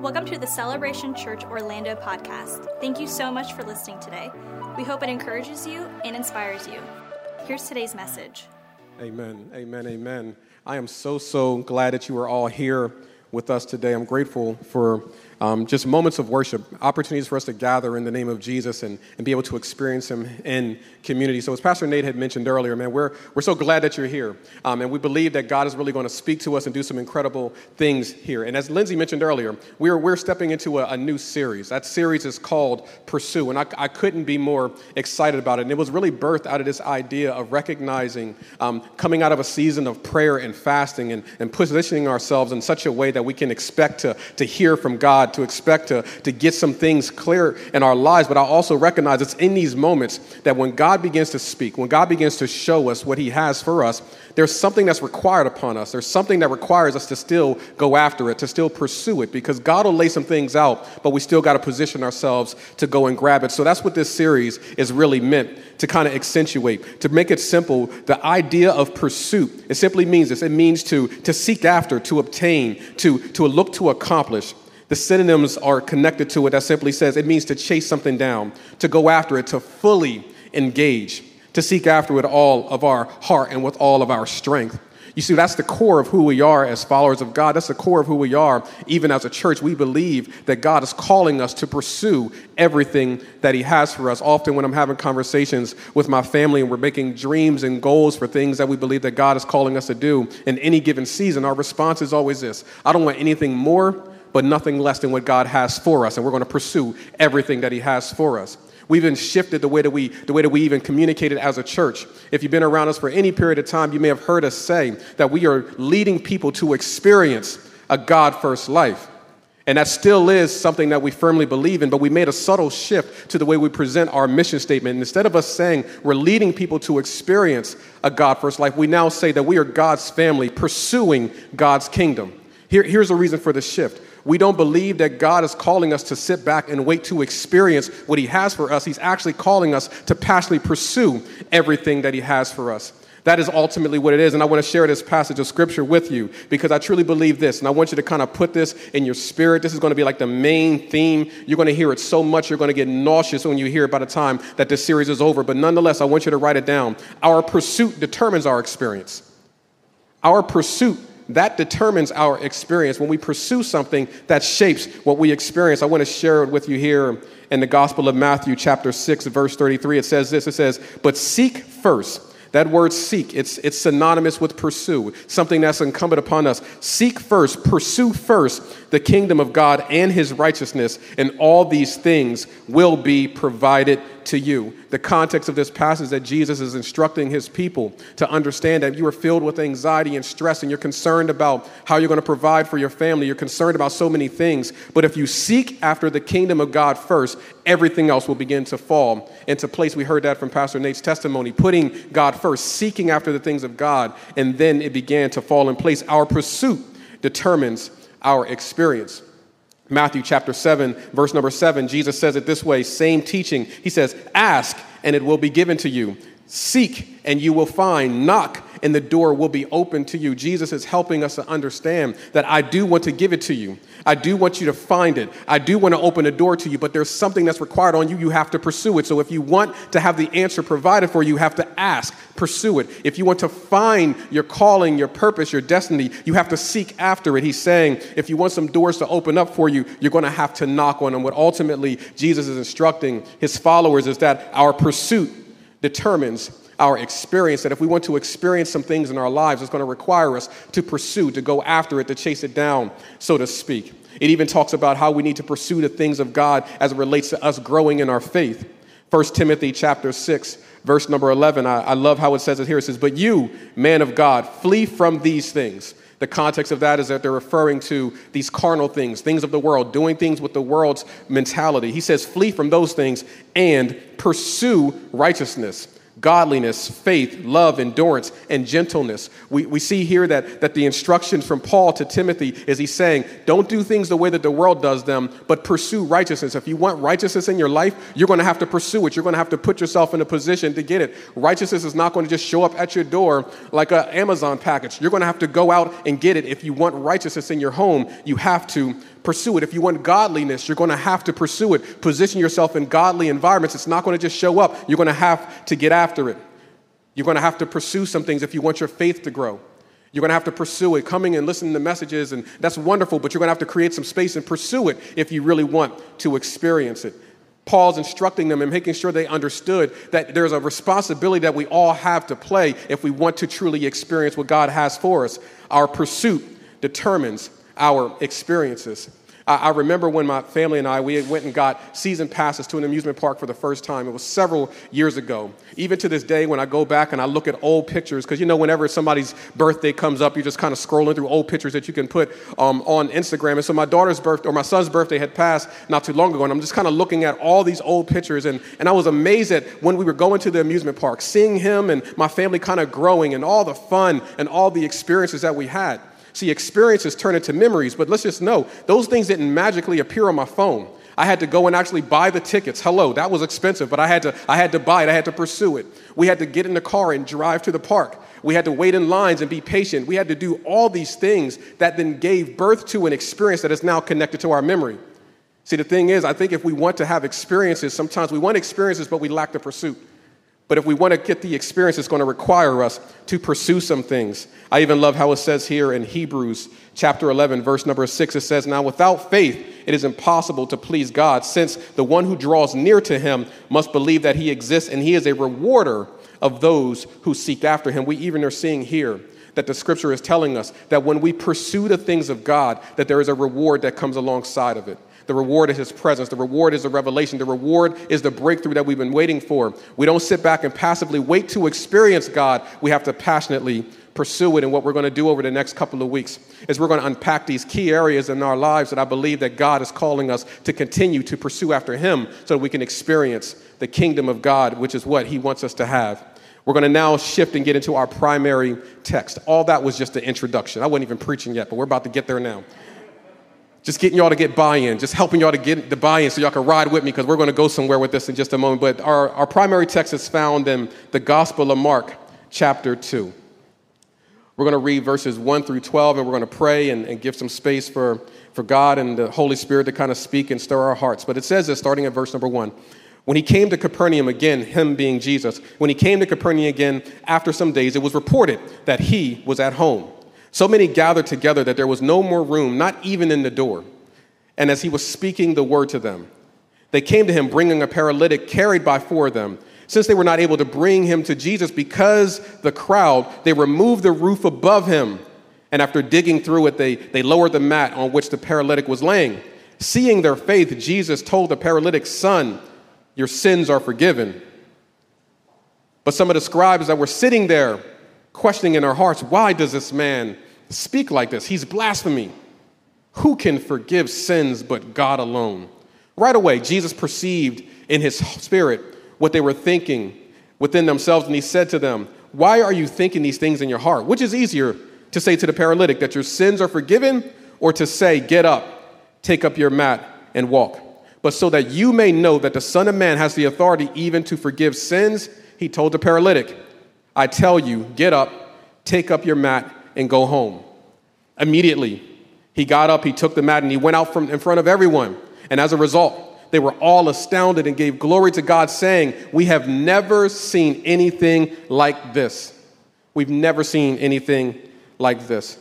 Welcome to the Celebration Church Orlando podcast. Thank you so much for listening today. We hope it encourages you and inspires you. Here's today's message. Amen. Amen. Amen. I am so, so glad that you are all here with us today. I'm grateful for um, just moments of worship, opportunities for us to gather in the name of Jesus and, and be able to experience Him in community. So, as Pastor Nate had mentioned earlier, man, we're, we're so glad that you're here. Um, and we believe that God is really going to speak to us and do some incredible things here. And as Lindsay mentioned earlier, we're, we're stepping into a, a new series. That series is called Pursue. And I, I, couldn't be more excited about it. And it was really birthed out of this idea of recognizing um, coming out of a season of prayer and fasting and, and positioning ourselves in such a way that we can expect to, to hear from God God, to expect to, to get some things clear in our lives. But I also recognize it's in these moments that when God begins to speak, when God begins to show us what He has for us, there's something that's required upon us. There's something that requires us to still go after it, to still pursue it, because God will lay some things out, but we still got to position ourselves to go and grab it. So that's what this series is really meant to kind of accentuate. To make it simple, the idea of pursuit, it simply means this. It means to, to seek after, to obtain, to, to look to accomplish. The synonyms are connected to it that simply says it means to chase something down, to go after it, to fully engage, to seek after it all of our heart and with all of our strength. You see, that's the core of who we are as followers of God. That's the core of who we are, even as a church. We believe that God is calling us to pursue everything that He has for us. Often, when I'm having conversations with my family and we're making dreams and goals for things that we believe that God is calling us to do in any given season, our response is always this I don't want anything more but nothing less than what God has for us. And we're going to pursue everything that He has for us. We've even shifted the way that we the way that we even communicated as a church. If you've been around us for any period of time, you may have heard us say that we are leading people to experience a God first life. And that still is something that we firmly believe in, but we made a subtle shift to the way we present our mission statement. And instead of us saying we're leading people to experience a God first life, we now say that we are God's family pursuing God's kingdom. Here, here's the reason for the shift we don't believe that God is calling us to sit back and wait to experience what He has for us. He's actually calling us to passionately pursue everything that He has for us. That is ultimately what it is. And I want to share this passage of scripture with you because I truly believe this. And I want you to kind of put this in your spirit. This is going to be like the main theme. You're going to hear it so much, you're going to get nauseous when you hear it by the time that this series is over. But nonetheless, I want you to write it down. Our pursuit determines our experience. Our pursuit that determines our experience. When we pursue something, that shapes what we experience. I want to share it with you here in the Gospel of Matthew, chapter 6, verse 33. It says this it says, But seek first. That word seek, it's, it's synonymous with pursue, something that's incumbent upon us. Seek first, pursue first the kingdom of God and his righteousness, and all these things will be provided to you. The context of this passage that Jesus is instructing his people to understand that you are filled with anxiety and stress and you're concerned about how you're going to provide for your family. You're concerned about so many things. But if you seek after the kingdom of God first, everything else will begin to fall into place. We heard that from Pastor Nate's testimony, putting God first, seeking after the things of God, and then it began to fall in place. Our pursuit determines our experience. Matthew chapter 7, verse number 7, Jesus says it this way same teaching. He says, Ask and it will be given to you. Seek and you will find. Knock and the door will be open to you. Jesus is helping us to understand that I do want to give it to you. I do want you to find it. I do want to open a door to you, but there's something that's required on you. You have to pursue it. So if you want to have the answer provided for you, you have to ask, pursue it. If you want to find your calling, your purpose, your destiny, you have to seek after it. He's saying if you want some doors to open up for you, you're going to have to knock on them. What ultimately Jesus is instructing his followers is that our pursuit determines our experience, that if we want to experience some things in our lives, it's going to require us to pursue, to go after it, to chase it down, so to speak. It even talks about how we need to pursue the things of God as it relates to us growing in our faith. 1 Timothy chapter 6, verse number 11, I, I love how it says it here. It says, But you, man of God, flee from these things. The context of that is that they're referring to these carnal things, things of the world, doing things with the world's mentality. He says, Flee from those things and pursue righteousness godliness, faith, love, endurance, and gentleness. We, we see here that, that the instruction from Paul to Timothy is he's saying, don't do things the way that the world does them, but pursue righteousness. If you want righteousness in your life, you're going to have to pursue it. You're going to have to put yourself in a position to get it. Righteousness is not going to just show up at your door like an Amazon package. You're going to have to go out and get it. If you want righteousness in your home, you have to pursue it. If you want godliness, you're going to have to pursue it. Position yourself in godly environments. It's not going to just show up. You're going to have to get after it. You're going to have to pursue some things if you want your faith to grow. You're going to have to pursue it, coming and listening to messages, and that's wonderful, but you're going to have to create some space and pursue it if you really want to experience it. Paul's instructing them and making sure they understood that there's a responsibility that we all have to play if we want to truly experience what God has for us. Our pursuit determines our experiences. I, remember when my family and I, we went and got season passes to an amusement park for the first time. It was several years ago. Even to this day, when I go back and I look at old pictures, because you know, whenever somebody's birthday comes up, you're just kind of scrolling through old pictures that you can put um, on Instagram. And so my daughter's birthday, or my son's birthday had passed not too long ago, and I'm just kind of looking at all these old pictures. And, and I was amazed at when we were going to the amusement park, seeing him and my family kind of growing and all the fun and all the experiences that we had. See, experiences turn into memories, but let's just know those things didn't magically appear on my phone. I had to go and actually buy the tickets. Hello, that was expensive, but I had to, I had to buy it. I had to pursue it. We had to get in the car and drive to the park. We had to wait in lines and be patient. We had to do all these things that then gave birth to an experience that is now connected to our memory. See, the thing is, I think if we want to have experiences, sometimes we want experiences, but we lack the pursuit. But if we want to get the experience, it's going to require us to pursue some things. I even love how it says here in Hebrews chapter 11, verse number 6, it says, Now without faith, it is impossible to please God, since the one who draws near to him must believe that he exists and he is a rewarder of those who seek after him. We even are seeing here that the scripture is telling us that when we pursue the things of God, that there is a reward that comes alongside of it. The reward is His presence. The reward is the revelation. The reward is the breakthrough that we've been waiting for. We don't sit back and passively wait to experience God. We have to passionately pursue it. And what we're going to do over the next couple of weeks is we're going to unpack these key areas in our lives that I believe that God is calling us to continue to pursue after Him so that we can experience the kingdom of God, which is what He wants us to have. We're going to now shift and get into our primary text. All that was just an introduction. I wasn't even preaching yet, but we're about to get there now just getting y'all to get buy-in, just helping y'all to get the buy-in so y'all can ride with me because we're going to go somewhere with this in just a moment. But our, our primary text is found in the Gospel of Mark, chapter 2. We're going to read verses 1 through 12, and we're going to pray and, and give some space for, for God and the Holy Spirit to kind of speak and stir our hearts. But it says this starting at verse number 1. When he came to Capernaum again, him being Jesus, when he came to Capernaum again after some days, it was reported that he was at home. So many gathered together that there was no more room, not even in the door. And as he was speaking the word to them, they came to him bringing a paralytic carried by four of them. Since they were not able to bring him to Jesus because the crowd, they removed the roof above him. And after digging through it, they, they lowered the mat on which the paralytic was laying. Seeing their faith, Jesus told the paralytic, Son, your sins are forgiven. But some of the scribes that were sitting there, questioning in their hearts, Why does this man speak like this. He's blasphemy. Who can forgive sins but God alone? Right away, Jesus perceived in his spirit what they were thinking within themselves, and he said to them, Why are you thinking these things in your heart? Which is easier to say to the paralytic that your sins are forgiven, or to say, Get up, take up your mat, and walk? But so that you may know that the Son of Man has the authority even to forgive sins, he told the paralytic, I tell you, get up, take up your mat, and go home. Immediately, he got up, he took the mat, and he went out from in front of everyone. And as a result, they were all astounded and gave glory to God, saying, We have never seen anything like this. We've never seen anything like this.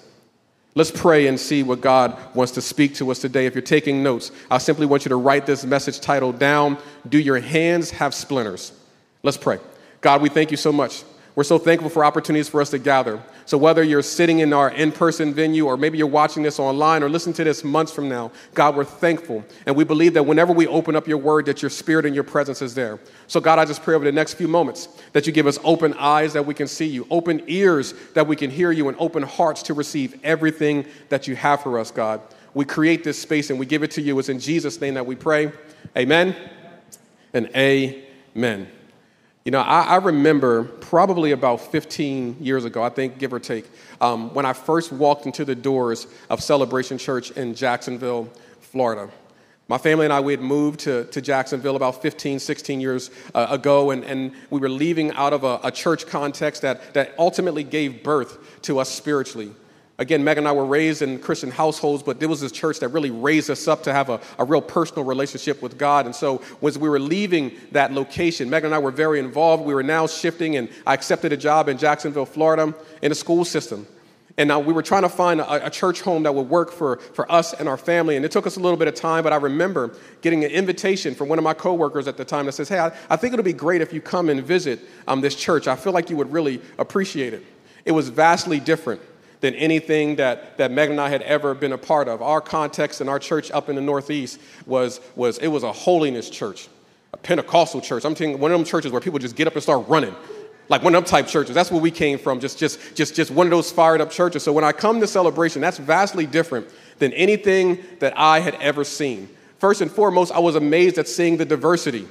Let's pray and see what God wants to speak to us today. If you're taking notes, I simply want you to write this message title down Do Your Hands Have Splinters? Let's pray. God, we thank you so much we're so thankful for opportunities for us to gather. So, whether you're sitting in our in person venue or maybe you're watching this online or listening to this months from now, God, we're thankful. And we believe that whenever we open up your word, that your spirit and your presence is there. So, God, I just pray over the next few moments that you give us open eyes that we can see you, open ears that we can hear you, and open hearts to receive everything that you have for us, God. We create this space and we give it to you. It's in Jesus' name that we pray. Amen and amen. You know, I, I, remember probably about 15 years ago, I think, give or take, um, when I first walked into the doors of Celebration Church in Jacksonville, Florida. My family and I, we had moved to, to Jacksonville about 15, 16 years uh, ago, and, and we were leaving out of a, a church context that, that ultimately gave birth to us spiritually. Again, Meg and I were raised in Christian households, but there was this church that really raised us up to have a, a real personal relationship with God. And so, as we were leaving that location, Meg and I were very involved. We were now shifting, and I accepted a job in Jacksonville, Florida, in a school system. And now we were trying to find a, a, church home that would work for, for us and our family. And it took us a little bit of time, but I remember getting an invitation from one of my coworkers at the time that says, Hey, I, I think it'll be great if you come and visit um, this church. I feel like you would really appreciate it. It was vastly different than anything that, that Meg and I had ever been a part of. Our context in our church up in the Northeast was, was it was a holiness church, a Pentecostal church. I'm telling one of them churches where people just get up and start running. Like one of them type churches. That's where we came from, just, just, just, just one of those fired up churches. So when I come to celebration, that's vastly different than anything that I had ever seen. First and foremost, I was amazed at seeing the diversity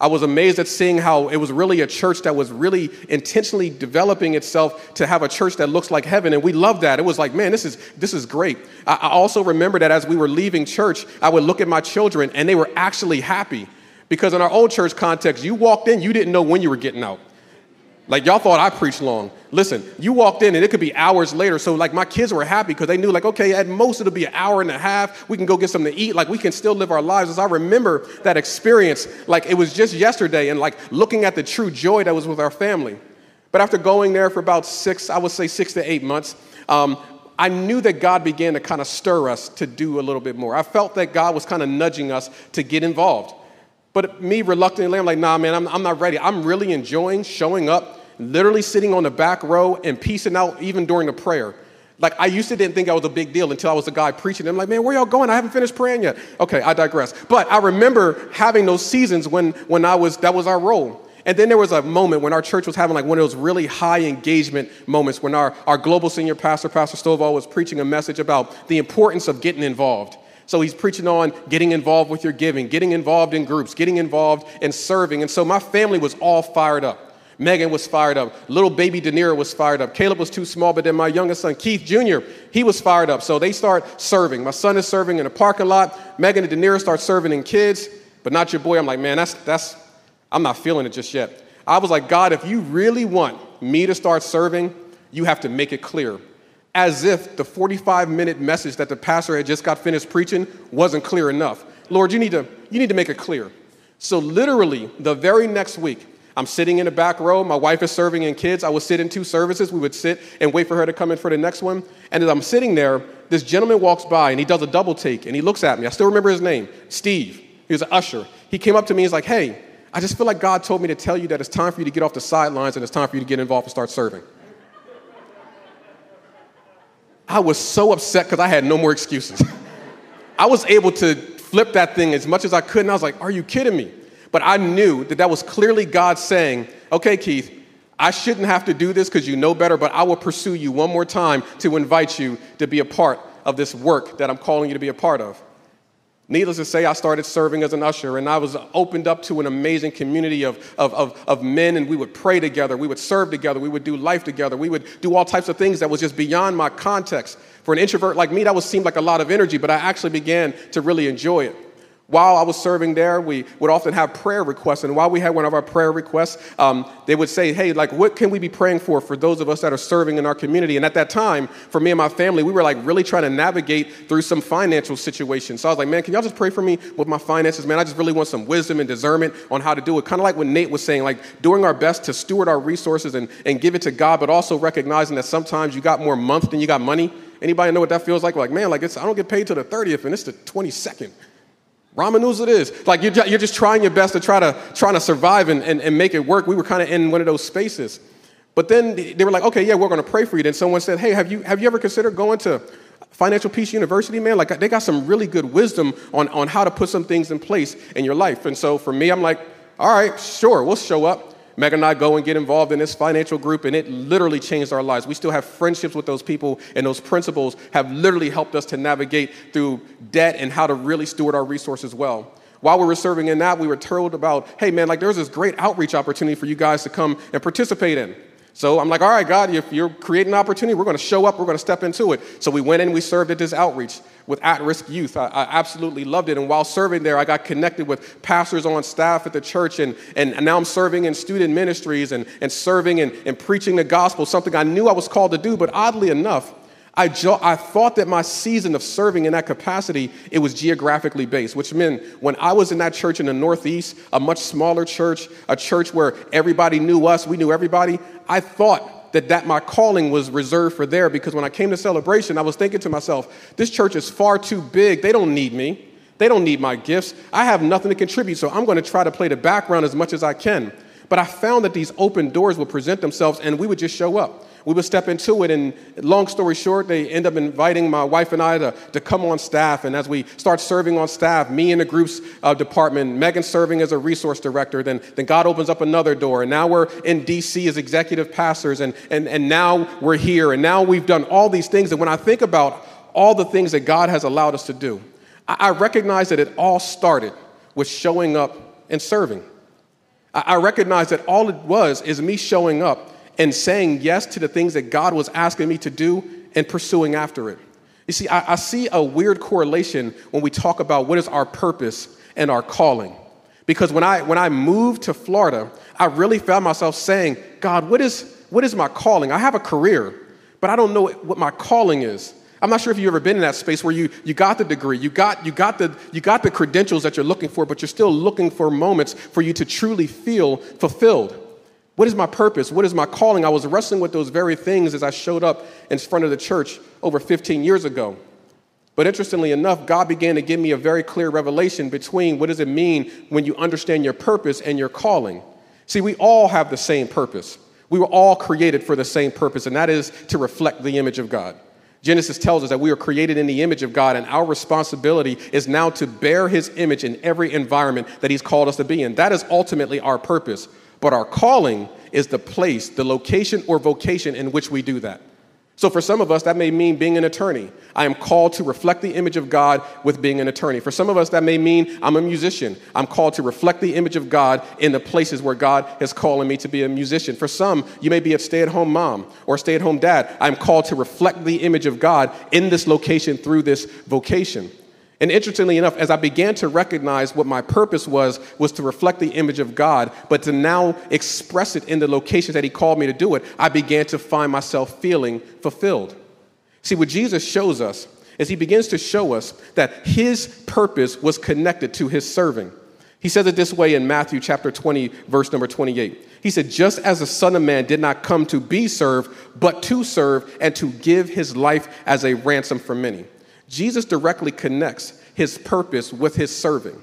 I was amazed at seeing how it was really a church that was really intentionally developing itself to have a church that looks like heaven. And we loved that. It was like, man, this is, this is great. I, I also remember that as we were leaving church, I would look at my children and they were actually happy. Because in our old church context, you walked in, you didn't know when you were getting out. Like y'all thought I preached long. Listen, you walked in and it could be hours later. So like my kids were happy because they knew like, okay, at most it'll be an hour and a half. We can go get something to eat. Like we can still live our lives. As I remember that experience, like it was just yesterday and like looking at the true joy that was with our family. But after going there for about six, I would say six to eight months, um, I knew that God began to kind of stir us to do a little bit more. I felt that God was kind of nudging us to get involved. But me reluctantly, I'm like, nah, man, I'm, I'm not ready. I'm really enjoying showing up literally sitting on the back row and piecing out even during the prayer. Like I used to didn't think I was a big deal until I was a guy preaching. I'm like, man, where y'all going? I haven't finished praying yet. Okay, I digress. But I remember having those seasons when when I was that was our role. And then there was a moment when our church was having like one of those really high engagement moments when our, our global senior pastor, Pastor Stovall, was preaching a message about the importance of getting involved. So he's preaching on getting involved with your giving, getting involved in groups, getting involved in serving. And so my family was all fired up. Megan was fired up. Little baby Danira was fired up. Caleb was too small, but then my youngest son, Keith Jr., he was fired up. So they start serving. My son is serving in a parking lot. Megan and Danira start serving in kids, but not your boy. I'm like, man, that's, that's, I'm not feeling it just yet. I was like, God, if you really want me to start serving, you have to make it clear. As if the 45 minute message that the pastor had just got finished preaching wasn't clear enough. Lord, you need to, you need to make it clear. So, literally, the very next week, I'm sitting in the back row. My wife is serving in kids. I would sit in two services. We would sit and wait for her to come in for the next one. And as I'm sitting there, this gentleman walks by and he does a double take and he looks at me. I still remember his name, Steve. He was an usher. He came up to me and he's like, Hey, I just feel like God told me to tell you that it's time for you to get off the sidelines and it's time for you to get involved and start serving. I was so upset because I had no more excuses. I was able to flip that thing as much as I could, and I was like, Are you kidding me? But I knew that that was clearly God saying, okay, Keith, I shouldn't have to do this because you know better, but I will pursue you one more time to invite you to be a part of this work that I'm calling you to be a part of. Needless to say, I started serving as an usher, and I was opened up to an amazing community of, of, of, of, men, and we would pray together, we would serve together, we would do life together, we would do all types of things that was just beyond my context. For an introvert like me, that would seem like a lot of energy, but I actually began to really enjoy it. While I was serving there, we would often have prayer requests. And while we had one of our prayer requests, um, they would say, Hey, like, what can we be praying for for those of us that are serving in our community? And at that time, for me and my family, we were like really trying to navigate through some financial situations. So I was like, Man, can y'all just pray for me with my finances? Man, I just really want some wisdom and discernment on how to do it. Kind of like what Nate was saying, like doing our best to steward our resources and, and give it to God, but also recognizing that sometimes you got more month than you got money. Anybody know what that feels like? Like, man, like it's, I don't get paid till the 30th and it's the 22nd. Ramen noodles it is. Like you're, you're just trying your best to try to, trying to survive and, and, and make it work. We were kind of in one of those spaces. But then they were like, okay, yeah, we're going to pray for you. Then someone said, hey, have you, have you ever considered going to Financial Peace University, man? Like they got some really good wisdom on, on how to put some things in place in your life. And so for me, I'm like, all right, sure, we'll show up. Meg and I go and get involved in this financial group, and it literally changed our lives. We still have friendships with those people, and those principles have literally helped us to navigate through debt and how to really steward our resources well. While we were serving in that, we were told about, hey man, like there's this great outreach opportunity for you guys to come and participate in. So I'm like, all right, God, if you're creating an opportunity, we're going to show up, we're going to step into it. So we went in, we served at this outreach with at risk youth. I, I, absolutely loved it. And while serving there, I got connected with pastors on staff at the church. And, and now I'm serving in student ministries and, and serving and, and preaching the gospel, something I knew I was called to do. But oddly enough, I, jo- I thought that my season of serving in that capacity, it was geographically based, which meant when I was in that church in the Northeast, a much smaller church, a church where everybody knew us, we knew everybody, I thought that, that my calling was reserved for there because when I came to celebration, I was thinking to myself, this church is far too big. They don't need me. They don't need my gifts. I have nothing to contribute, so I'm going to try to play the background as much as I can. But I found that these open doors would present themselves and we would just show up we would step into it. And long story short, they end up inviting my wife and I to, to come on staff. And as we start serving on staff, me in the group's uh, department, Megan serving as a resource director, then, then God opens up another door. And now we're in DC as executive pastors. And, and, and now we're here. And now we've done all these things. And when I think about all the things that God has allowed us to do, I, I recognize that it all started with showing up and serving. I, I recognize that all it was is me showing up and saying yes to the things that God was asking me to do and pursuing after it. You see, I, I, see a weird correlation when we talk about what is our purpose and our calling. Because when I, when I moved to Florida, I really found myself saying, God, what is, what is my calling? I have a career, but I don't know what my calling is. I'm not sure if you've ever been in that space where you, you got the degree, you got, you, got the, you got the credentials that you're looking for, but you're still looking for moments for you to truly feel fulfilled. What is my purpose? What is my calling? I was wrestling with those very things as I showed up in front of the church over 15 years ago. But interestingly enough, God began to give me a very clear revelation between what does it mean when you understand your purpose and your calling. See, we all have the same purpose. We were all created for the same purpose, and that is to reflect the image of God. Genesis tells us that we are created in the image of God, and our responsibility is now to bear his image in every environment that he's called us to be in. That is ultimately our purpose. But our calling is the place, the location or vocation in which we do that. So for some of us, that may mean being an attorney. I am called to reflect the image of God with being an attorney. For some of us, that may mean I'm a musician. I'm called to reflect the image of God in the places where God is calling me to be a musician. For some, you may be a stay at home mom or stay at home dad. I'm called to reflect the image of God in this location through this vocation. And interestingly enough, as I began to recognize what my purpose was, was to reflect the image of God, but to now express it in the locations that He called me to do it, I began to find myself feeling fulfilled. See, what Jesus shows us is He begins to show us that His purpose was connected to His serving. He says it this way in Matthew chapter 20, verse number 28. He said, Just as the Son of Man did not come to be served, but to serve and to give his life as a ransom for many. Jesus directly connects his purpose with his serving.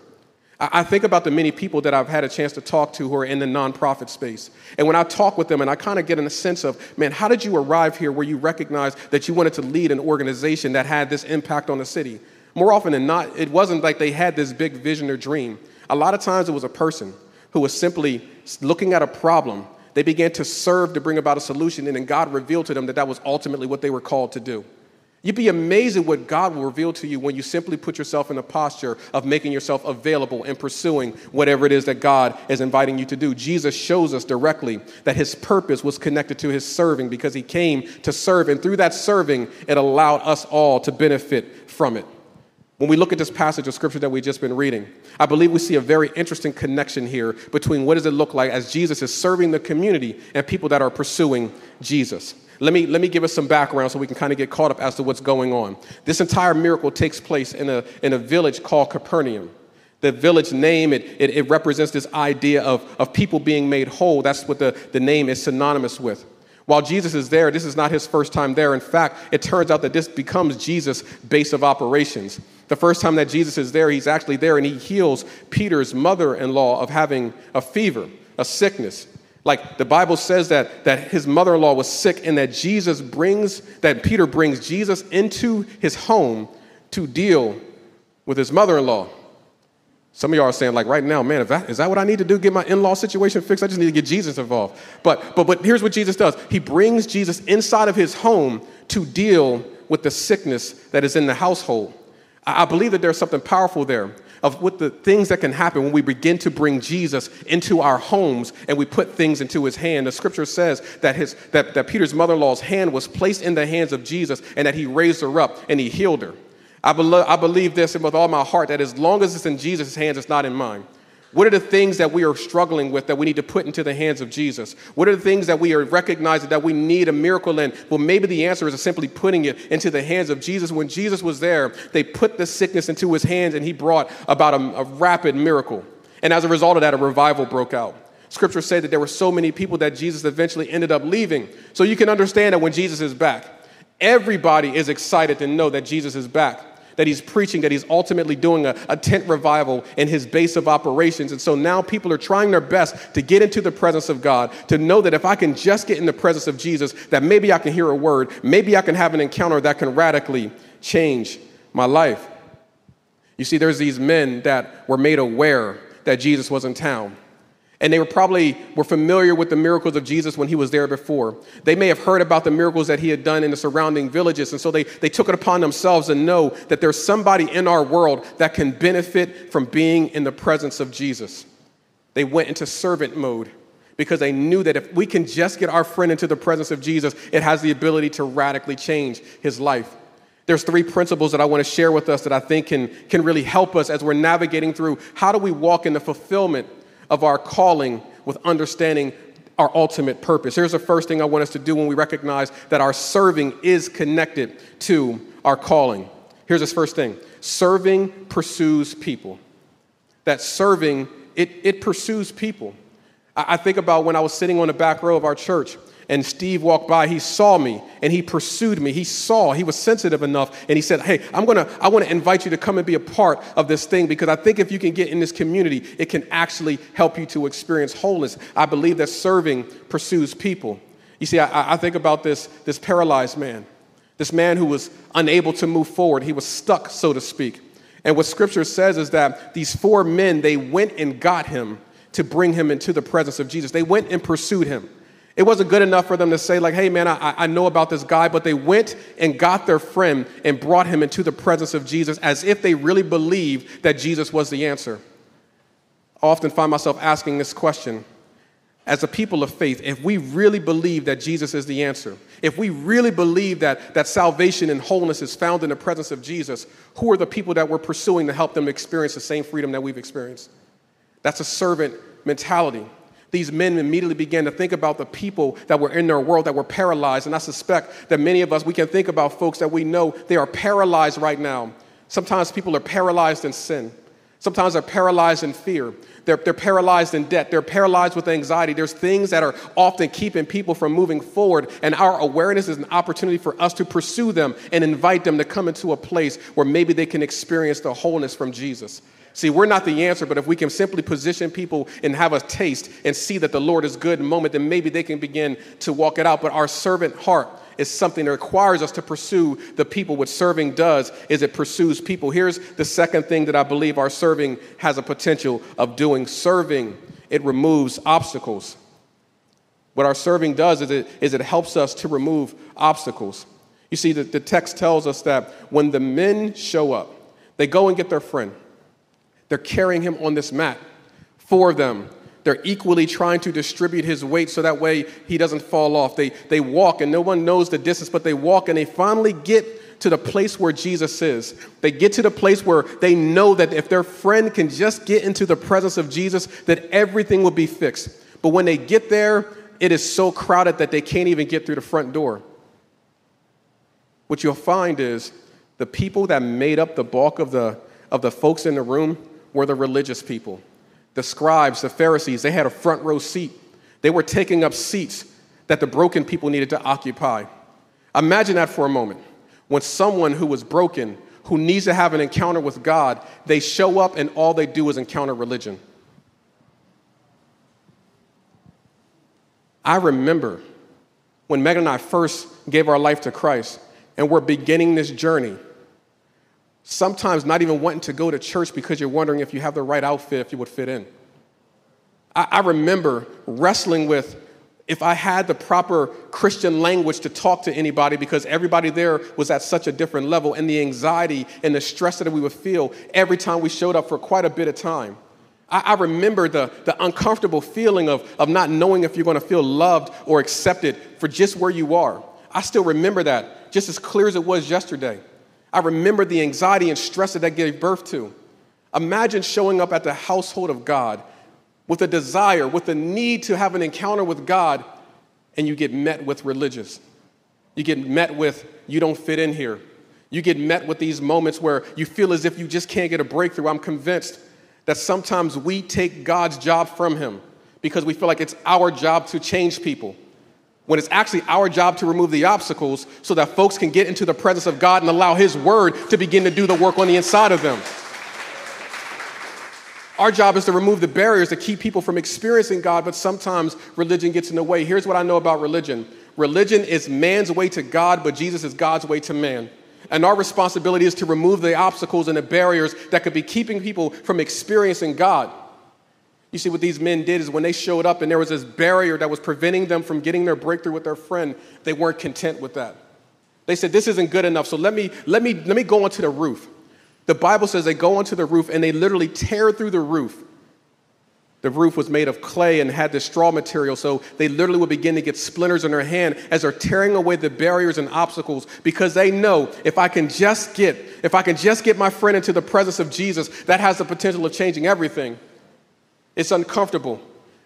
I think about the many people that I've had a chance to talk to who are in the nonprofit space. And when I talk with them and I kind of get in a sense of, man, how did you arrive here where you recognized that you wanted to lead an organization that had this impact on the city? More often than not, it wasn't like they had this big vision or dream. A lot of times it was a person who was simply looking at a problem. They began to serve to bring about a solution, and then God revealed to them that that was ultimately what they were called to do. You'd be amazed at what God will reveal to you when you simply put yourself in a posture of making yourself available and pursuing whatever it is that God is inviting you to do. Jesus shows us directly that his purpose was connected to his serving because he came to serve, and through that serving, it allowed us all to benefit from it. When we look at this passage of scripture that we've just been reading, I believe we see a very interesting connection here between what does it look like as Jesus is serving the community and people that are pursuing Jesus. Let me, let me give us some background so we can kind of get caught up as to what's going on. This entire miracle takes place in a, in a village called Capernaum. The village name, it, it, it represents this idea of, of people being made whole. That's what the, the name is synonymous with. While Jesus is there, this is not his first time there. In fact, it turns out that this becomes Jesus' base of operations. The first time that Jesus is there, he's actually there and he heals Peter's mother in law of having a fever, a sickness. Like the Bible says that, that his mother in law was sick and that Jesus brings, that Peter brings Jesus into his home to deal with his mother in law. Some of y'all are saying, like, right now, man, that, is that what I need to do? Get my in law situation fixed? I just need to get Jesus involved. But, but, but here's what Jesus does He brings Jesus inside of his home to deal with the sickness that is in the household. I believe that there's something powerful there of what the things that can happen when we begin to bring Jesus into our homes and we put things into his hand. The scripture says that, his, that, that Peter's mother in law's hand was placed in the hands of Jesus and that he raised her up and he healed her. I, I believe this and with all my heart that as long as it's in Jesus' hands, it's not in mine. What are the things that we are struggling with that we need to put into the hands of Jesus? What are the things that we are recognizing that we need a miracle in? Well, maybe the answer is simply putting it into the hands of Jesus. When Jesus was there, they put the sickness into his hands and he brought about a, a rapid miracle. And as a result of that, a revival broke out. Scripture said that there were so many people that Jesus eventually ended up leaving. So you can understand that when Jesus is back, everybody is excited to know that Jesus is back that he's preaching, that he's ultimately doing a, a tent revival in his base of operations. And so now people are trying their best to get into the presence of God, to know that if I can just get in the presence of Jesus, that maybe I can hear a word, maybe I can have an encounter that can radically change my life. You see, there's these men that were made aware that Jesus was in town. And they were probably were familiar with the miracles of Jesus when he was there before. They may have heard about the miracles that he had done in the surrounding villages. And so they, they took it upon themselves to know that there's somebody in our world that can benefit from being in the presence of Jesus. They went into servant mode because they knew that if we can just get our friend into the presence of Jesus, it has the ability to radically change his life. There's three principles that I want to share with us that I think can, can really help us as we're navigating through how do we walk in the fulfillment of our calling with understanding our ultimate purpose. Here's the first thing I want us to do when we recognize that our serving is connected to our calling. Here's this first thing serving pursues people. That serving, it, it pursues people. I, I think about when I was sitting on the back row of our church and Steve walked by, he saw me and he pursued me. He saw, he was sensitive enough, and he said, Hey, I'm gonna, I wanna invite you to come and be a part of this thing because I think if you can get in this community, it can actually help you to experience wholeness. I believe that serving pursues people. You see, I, I think about this, this paralyzed man, this man who was unable to move forward. He was stuck, so to speak. And what scripture says is that these four men, they went and got him to bring him into the presence of Jesus. They went and pursued him. It wasn't good enough for them to say, like, hey, man, I, I know about this guy, but they went and got their friend and brought him into the presence of Jesus as if they really believed that Jesus was the answer. I often find myself asking this question as a people of faith if we really believe that Jesus is the answer, if we really believe that, that salvation and wholeness is found in the presence of Jesus, who are the people that we're pursuing to help them experience the same freedom that we've experienced? That's a servant mentality these men immediately began to think about the people that were in their world that were paralyzed. And I suspect that many of us, we can think about folks that we know they are paralyzed right now. Sometimes people are paralyzed in sin. Sometimes they're paralyzed in fear. They're, they're paralyzed in debt. They're paralyzed with anxiety. There's things that are often keeping people from moving forward. And our awareness is an opportunity for us to pursue them and invite them to come into a place where maybe they can experience the wholeness from Jesus. See, we're not the answer, but if we can simply position people and have a taste and see that the Lord is good in a moment, then maybe they can begin to walk it out. But our servant heart is something that requires us to pursue the people. What serving does is it pursues people. Here's the second thing that I believe our serving has a potential of doing. Serving, it removes obstacles. What our serving does is it, is it helps us to remove obstacles. You see, the, the text tells us that when the men show up, they go and get their friend. They're carrying him on this mat for them. They're equally trying to distribute his weight so that way he doesn't fall off. They, they walk, and no one knows the distance, but they walk and they finally get to the place where Jesus is. They get to the place where they know that if their friend can just get into the presence of Jesus, that everything will be fixed. But when they get there, it is so crowded that they can't even get through the front door. What you'll find is the people that made up the bulk of the, of the folks in the room were the religious people. The scribes, the Pharisees, they had a front row seat. They were taking up seats that the broken people needed to occupy. Imagine that for a moment. When someone who was broken, who needs to have an encounter with God, they show up and all they do is encounter religion. I remember when Megan and I first gave our life to Christ and we're beginning this journey Sometimes not even wanting to go to church because you're wondering if you have the right outfit, if you would fit in. I, I remember wrestling with if I had the proper Christian language to talk to anybody because everybody there was at such a different level, and the anxiety and the stress that we would feel every time we showed up for quite a bit of time. I, remember the, the uncomfortable feeling of, of not knowing if you're going to feel loved or accepted for just where you are. I still remember that just as clear as it was yesterday. I remember the anxiety and stress that that gave birth to. Imagine showing up at the household of God with a desire, with a need to have an encounter with God, and you get met with religious. You get met with, you don't fit in here. You get met with these moments where you feel as if you just can't get a breakthrough. I'm convinced that sometimes we take God's job from Him because we feel like it's our job to change people. When it's actually our job to remove the obstacles so that folks can get into the presence of God and allow His Word to begin to do the work on the inside of them. Our job is to remove the barriers that keep people from experiencing God, but sometimes religion gets in the way. Here's what I know about religion religion is man's way to God, but Jesus is God's way to man. And our responsibility is to remove the obstacles and the barriers that could be keeping people from experiencing God. You see, what these men did is when they showed up and there was this barrier that was preventing them from getting their breakthrough with their friend, they weren't content with that. They said, This isn't good enough, so let me, let me, let me go onto the roof. The Bible says they go onto the roof and they literally tear through the roof. The roof was made of clay and had this straw material, so they literally would begin to get splinters in their hand as they're tearing away the barriers and obstacles because they know if I can just get, if I can just get my friend into the presence of Jesus, that has the potential of changing everything. It's uncomfortable.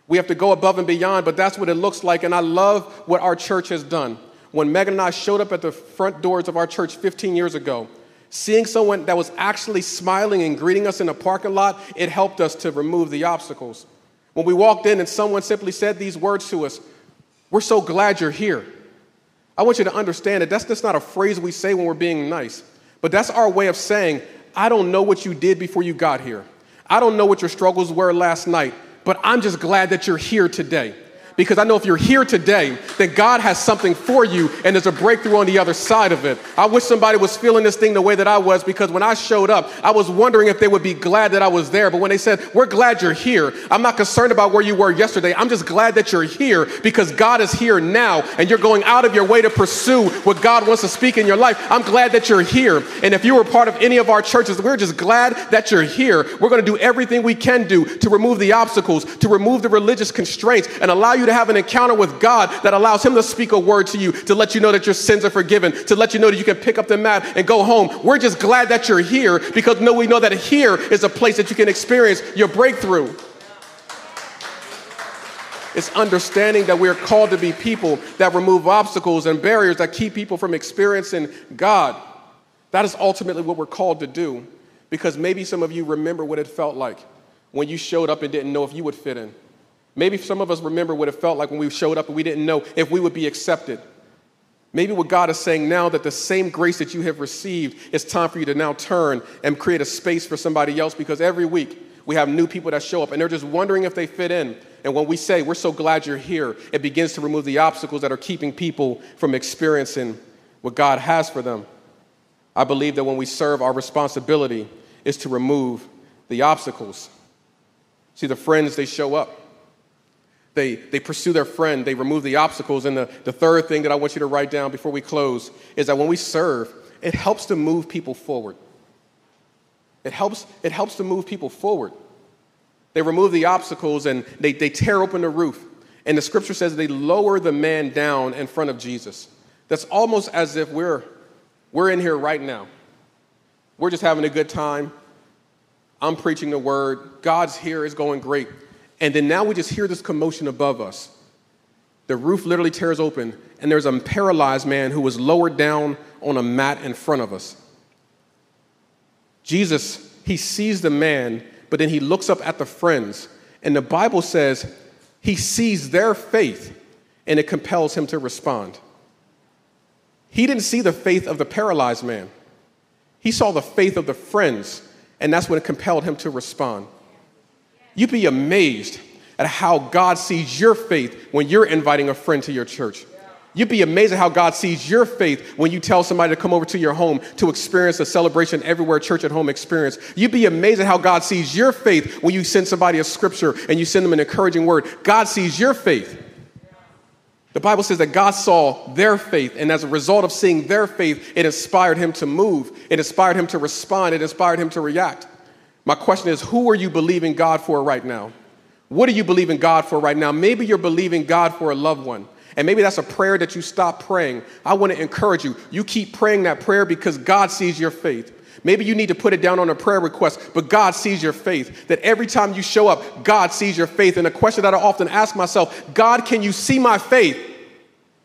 We have to go above and beyond, but that's what it looks like. And I love what our church has done. When Megan and I showed up at the front doors of our church 15 years ago, Seeing someone that was actually smiling and greeting us in a parking lot, it helped us to remove the obstacles. When we walked in and someone simply said these words to us, We're so glad you're here. I want you to understand that that's just not a phrase we say when we're being nice, but that's our way of saying, I don't know what you did before you got here. I don't know what your struggles were last night, but I'm just glad that you're here today because I know if you're here today, then God has something for you and there's a breakthrough on the other side of it. I wish somebody was feeling this thing the way that I was because when I showed up, I was wondering if they would be glad that I was there. But when they said, We're glad you're here, I'm not concerned about where you were yesterday. I'm just glad that you're here because God is here now and you're going out of your way to pursue what God wants to speak in your life. I'm glad that you're here. And if you were part of any of our churches, we're just glad that you're here. We're going to do everything we can do to remove the obstacles, to remove the religious constraints, and allow you to have an encounter with God that allows Him to speak a word to you, to let you know that your sins are forgiven, to let you know that you can pick up the mat and go home. We're just glad that you're here because no, we know that here is a place that you can experience your breakthrough. It's understanding that we're called to be people that remove obstacles and barriers that keep people from experiencing God. That is ultimately what we're called to do because maybe some of you remember what it felt like when you showed up and didn't know if you would fit in. Maybe some of us remember what it felt like when we showed up and we didn't know if we would be accepted. Maybe what God is saying now that the same grace that you have received, it's time for you to now turn and create a space for somebody else because every week we have new people that show up and they're just wondering if they fit in. And when we say, We're so glad you're here, it begins to remove the obstacles that are keeping people from experiencing what God has for them. I believe that when we serve, our responsibility is to remove the obstacles. See, the friends, they show up. They, they pursue their friend, they remove the obstacles. And the, the third thing that I want you to write down before we close is that when we serve, it helps to move people forward. It helps, it helps to move people forward. They remove the obstacles and they, they tear open the roof. And the scripture says they lower the man down in front of Jesus. That's almost as if we're, we're in here right now. We're just having a good time. I'm preaching the word. God's here, it's going great. And then now we just hear this commotion above us. The roof literally tears open, and there's a paralyzed man who was lowered down on a mat in front of us. Jesus, he sees the man, but then he looks up at the friends, and the Bible says he sees their faith, and it compels him to respond. He didn't see the faith of the paralyzed man, he saw the faith of the friends, and that's when it compelled him to respond. You'd be amazed at how God sees your faith when you're inviting a friend to your church. You'd be amazed at how God sees your faith when you tell somebody to come over to your home to experience a celebration everywhere church at home experience. You'd be amazed at how God sees your faith when you send somebody a scripture and you send them an encouraging word. God sees your faith. The Bible says that God saw their faith, and as a result of seeing their faith, it inspired him to move, it inspired him to respond, it inspired him to react. My question is who are you believing God for right now? What are you believing God for right now? Maybe you're believing God for a loved one. And maybe that's a prayer that you stop praying. I want to encourage you. You keep praying that prayer because God sees your faith. Maybe you need to put it down on a prayer request, but God sees your faith. That every time you show up, God sees your faith. And a question that I often ask myself God, can you see my faith?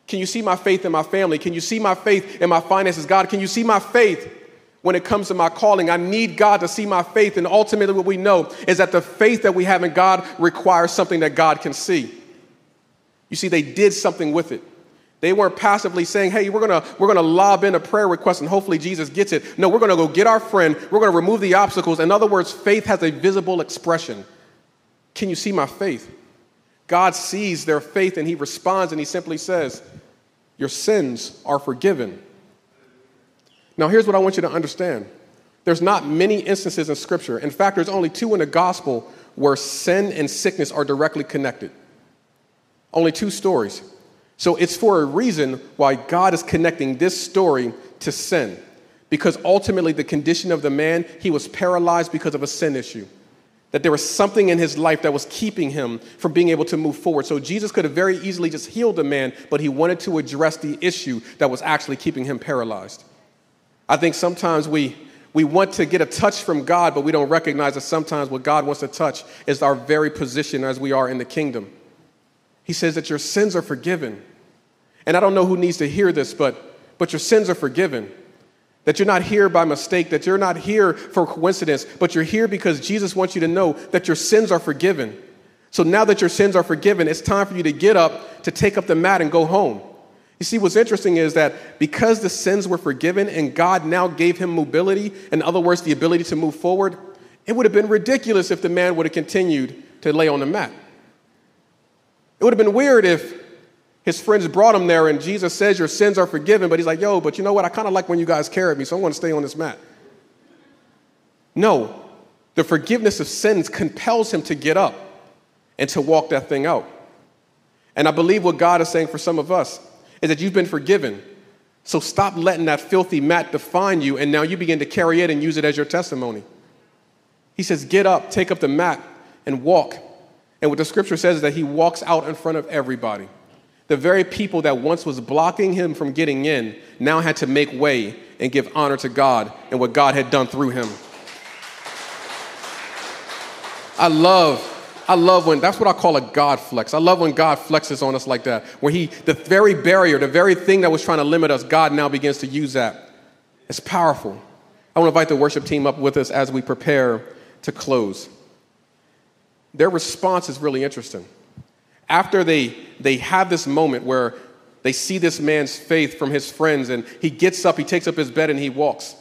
Can you see my faith in my family? Can you see my faith in my finances? God, can you see my faith when it comes to my calling? I need God to see my faith. And ultimately, what we know is that the faith that we have in God requires something that God can see. You see, they did something with it. They weren't passively saying, hey, we're gonna, we're gonna lob in a prayer request and hopefully Jesus gets it. No, we're gonna go get our friend, we're gonna remove the obstacles. In other words, faith has a visible expression. Can you see my faith? God sees their faith and he responds and he simply says, Your sins are forgiven. Now, here's what I want you to understand there's not many instances in Scripture. In fact, there's only two in the gospel where sin and sickness are directly connected. Only two stories. So it's for a reason why God is connecting this story to sin. Because ultimately, the condition of the man, he was paralyzed because of a sin issue. That there was something in his life that was keeping him from being able to move forward. So Jesus could have very easily just healed the man, but he wanted to address the issue that was actually keeping him paralyzed. I think sometimes we, we want to get a touch from God, but we don't recognize that sometimes what God wants to touch is our very position as we are in the kingdom. He says that your sins are forgiven. And I don't know who needs to hear this, but, but your sins are forgiven. That you're not here by mistake, that you're not here for coincidence, but you're here because Jesus wants you to know that your sins are forgiven. So now that your sins are forgiven, it's time for you to get up, to take up the mat, and go home. You see, what's interesting is that because the sins were forgiven and God now gave him mobility, in other words, the ability to move forward, it would have been ridiculous if the man would have continued to lay on the mat. It would have been weird if his friends brought him there and Jesus says, Your sins are forgiven, but he's like, Yo, but you know what? I kind of like when you guys carried me, so I want to stay on this mat. No, the forgiveness of sins compels him to get up and to walk that thing out. And I believe what God is saying for some of us is that you've been forgiven. So stop letting that filthy mat define you, and now you begin to carry it and use it as your testimony. He says, Get up, take up the mat, and walk. And what the scripture says is that he walks out in front of everybody. The very people that once was blocking him from getting in now had to make way and give honor to God and what God had done through him. I love I love when that's what I call a God flex. I love when God flexes on us like that, where He, the very barrier, the very thing that was trying to limit us, God now begins to use that. It's powerful. I want to invite the worship team up with us as we prepare to close their response is really interesting. After they, they have this moment where they see this man's faith from his friends and he gets up, he takes up his bed, and he walks,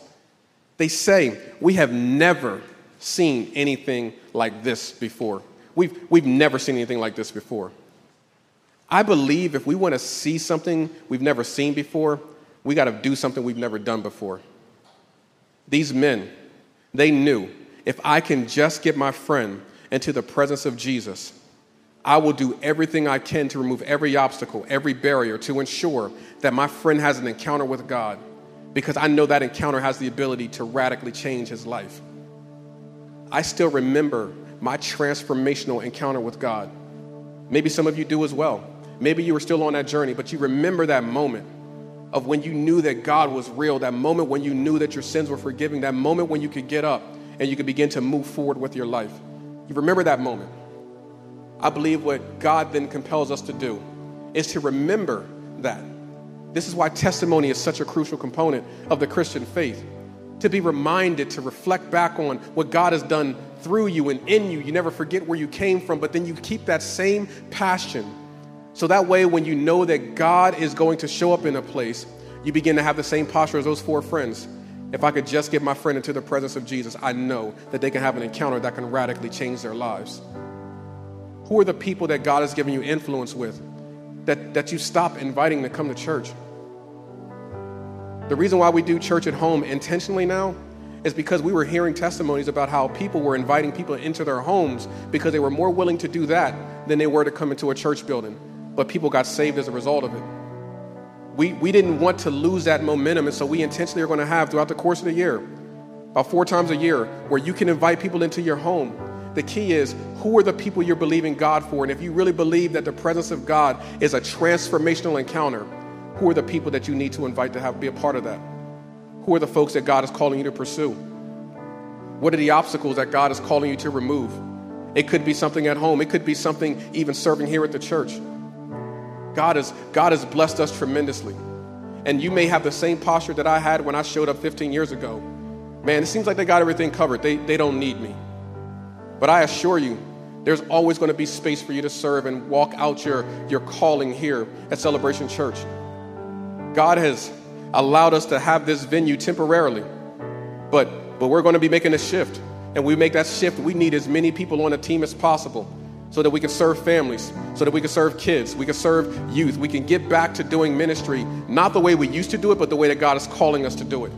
they say, We have never seen anything like this before. We've, we've never seen anything like this before. I believe if we want to see something we've never seen before, we got to do something we've never done before. These men, they knew if I can just get my friend into the presence of Jesus, I will do everything I can to remove every obstacle, every barrier to ensure that my friend has an encounter with God because I know that encounter has the ability to radically change his life. I still remember my transformational encounter with God. Maybe some of you do as well. Maybe you were still on that journey, but you remember that moment of when you knew that God was real, that moment when you knew that your sins were forgiven, that moment when you could get up and you could begin to move forward with your life. You remember that moment. I believe what God then compels us to do is to remember that. This is why testimony is such a crucial component of the Christian faith. To be reminded, to reflect back on what God has done through you and in you. You never forget where you came from, but then you keep that same passion. So that way, when you know that God is going to show up in a place, you begin to have the same posture as those four friends. If I could just get my friend into the presence of Jesus, I know that they can have an encounter that can radically change their lives. Who are the people that God has given you influence with that, that you stop inviting to come to church? The reason why we do church at home intentionally now is because we were hearing testimonies about how people were inviting people into their homes because they were more willing to do that than they were to come into a church building. but people got saved as a result of it. We, we didn't want to lose that momentum, and so we intentionally are going to have throughout the course of the year, about four times a year, where you can invite people into your home. The key is who are the people you're believing God for? And if you really believe that the presence of God is a transformational encounter, who are the people that you need to invite to have be a part of that? Who are the folks that God is calling you to pursue? What are the obstacles that God is calling you to remove? It could be something at home. It could be something even serving here at the church. God has, God has blessed us tremendously. And you may have the same posture that I had when I showed up 15 years ago. Man, it seems like they got everything covered. They, they don't need me. But I assure you, there's always going to be space for you to serve and walk out your, your calling here at Celebration Church. God has allowed us to have this venue temporarily, but, but we're going to be making a shift. And we make that shift, we need as many people on the team as possible so that we can serve families, so that we can serve kids, we can serve youth, we can get back to doing ministry, not the way we used to do it, but the way that God is calling us to do it.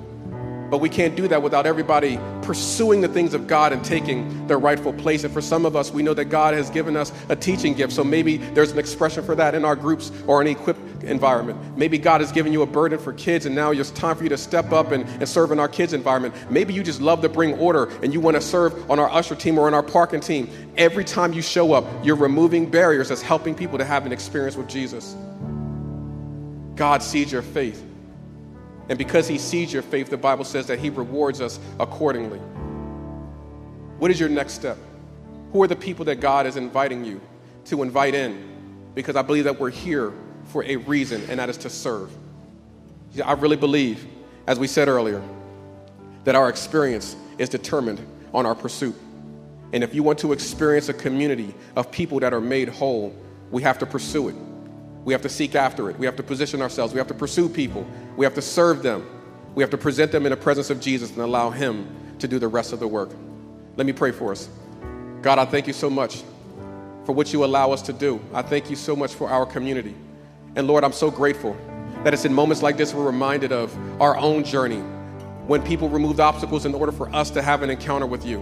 But we can't do that without everybody pursuing the things of God and taking their rightful place. And for some of us, we know that God has given us a teaching gift. So maybe there's an expression for that in our groups or an equipped environment. Maybe God has given you a burden for kids, and now it's time for you to step up and, and serve in our kids' environment. Maybe you just love to bring order and you want to serve on our usher team or on our parking team. Every time you show up, you're removing barriers that's helping people to have an experience with Jesus. God sees your faith. And because he sees your faith, the Bible says that he rewards us accordingly. What is your next step? Who are the people that God is inviting you to invite in? Because I believe that we're here for a reason, and that is to serve. I really believe, as we said earlier, that our experience is determined on our pursuit. And if you want to experience a community of people that are made whole, we have to pursue it. We have to seek after it. We have to position ourselves. We have to pursue people. We have to serve them. We have to present them in the presence of Jesus and allow Him to do the rest of the work. Let me pray for us. God, I thank you so much for what you allow us to do. I thank you so much for our community. And Lord, I'm so grateful that it's in moments like this we're reminded of our own journey when people removed obstacles in order for us to have an encounter with you.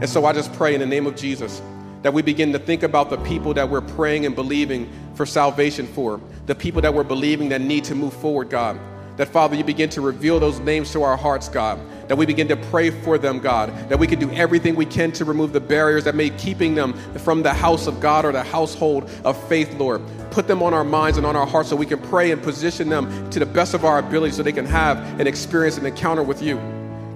And so I just pray in the name of Jesus that we begin to think about the people that we're praying and believing for salvation for, the people that we're believing that need to move forward, God. That, Father, you begin to reveal those names to our hearts, God. That we begin to pray for them, God. That we can do everything we can to remove the barriers that may keeping them from the house of God or the household of faith, Lord. Put them on our minds and on our hearts so we can pray and position them to the best of our ability so they can have an experience, an encounter with you.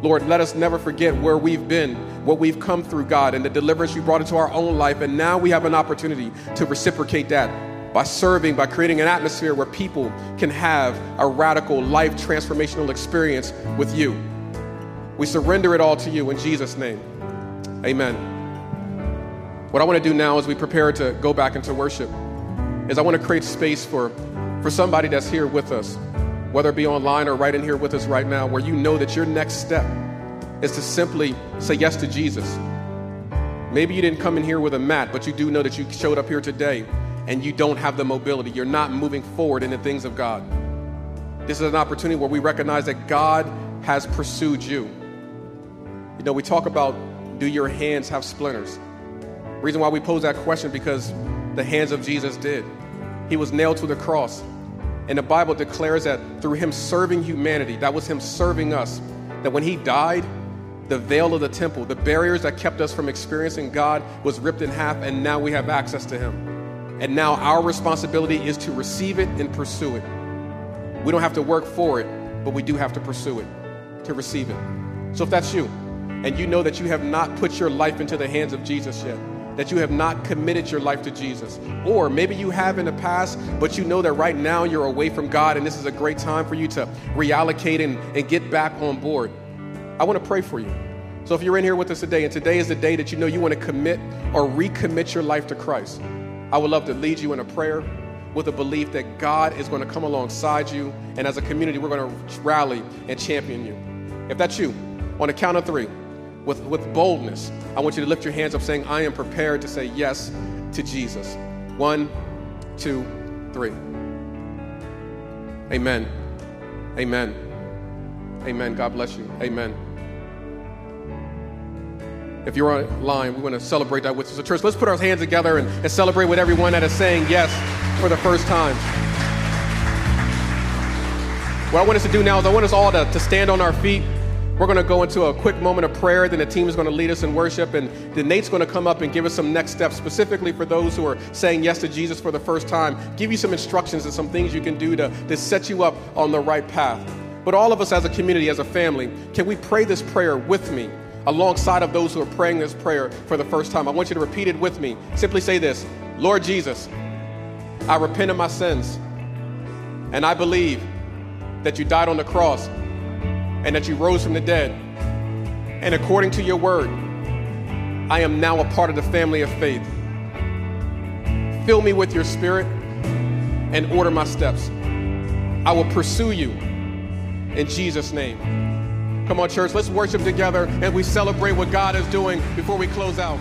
Lord, let us never forget where we've been, what we've come through, God, and the deliverance you brought into our own life. And now we have an opportunity to reciprocate that by serving, by creating an atmosphere where people can have a radical, life transformational experience with you. We surrender it all to you in Jesus' name. Amen. What I want to do now as we prepare to go back into worship is I want to create space for, for somebody that's here with us whether it be online or right in here with us right now, where you know that your next step is to simply say yes to Jesus. Maybe you didn't come in here with a mat, but you do know that you showed up here today and you don't have the mobility. You're not moving forward in the things of God. This is an opportunity where we recognize that God has pursued you. You know, we talk about do your hands have splinters? Reason why we pose that question because the hands of Jesus did. He was nailed to the cross. And the Bible declares that through him serving humanity, that was him serving us, that when he died, the veil of the temple, the barriers that kept us from experiencing God was ripped in half, and now we have access to him. And now our responsibility is to receive it and pursue it. We don't have to work for it, but we do have to pursue it, to receive it. So if that's you, and you know that you have not put your life into the hands of Jesus yet, that you have not committed your life to Jesus. Or maybe you have in the past, but you know that right now you're away from God and this is a great time for you to reallocate and, and get back on board. I want to pray for you. So if you're in here with us today, and today is the day that you know you want to commit or recommit your life to Christ, I would love to lead you in a prayer with a belief that God is going to come alongside you, and as a community, we're going to rally and champion you. If that's you, on the count of three, with, with boldness, I want you to lift your hands up saying, I am prepared to say yes to Jesus. One, two, three. Amen. Amen. Amen. God bless you. Amen. If you're online, we want to celebrate that with us. So, church, let's put our hands together and, and celebrate with everyone that is saying yes for the first time. What I want us to do now is I want us all to, to stand on our feet. We're going to go into a quick moment of prayer. Then the team is going to lead us in worship. And then Nate's going to come up and give us some next steps, specifically for those who are saying yes to Jesus for the first time. Give you some instructions and some things you can do to, to set you up on the right path. But all of us as a community, as a family, can we pray this prayer with me? Alongside of those who are praying this prayer for the first time. I want you to repeat it with me. Simply say this Lord Jesus, I repent of my sins, and I believe that you died on the cross and that you rose from the dead. And according to your word, I am now a part of the family of faith. Fill me with your spirit and order my steps. I will pursue you in Jesus' name. Come on, church, let's worship together and we celebrate what God is doing before we close out.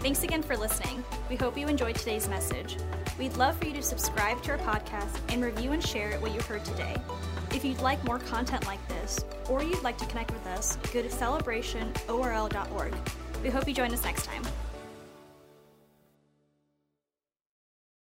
Thanks again for listening. We hope you enjoyed today's message. We'd love for you to subscribe to our podcast and review and share what you heard today. If you'd like more content like this, or you'd like to connect with us, go to celebrationorl.org. We hope you join us next time.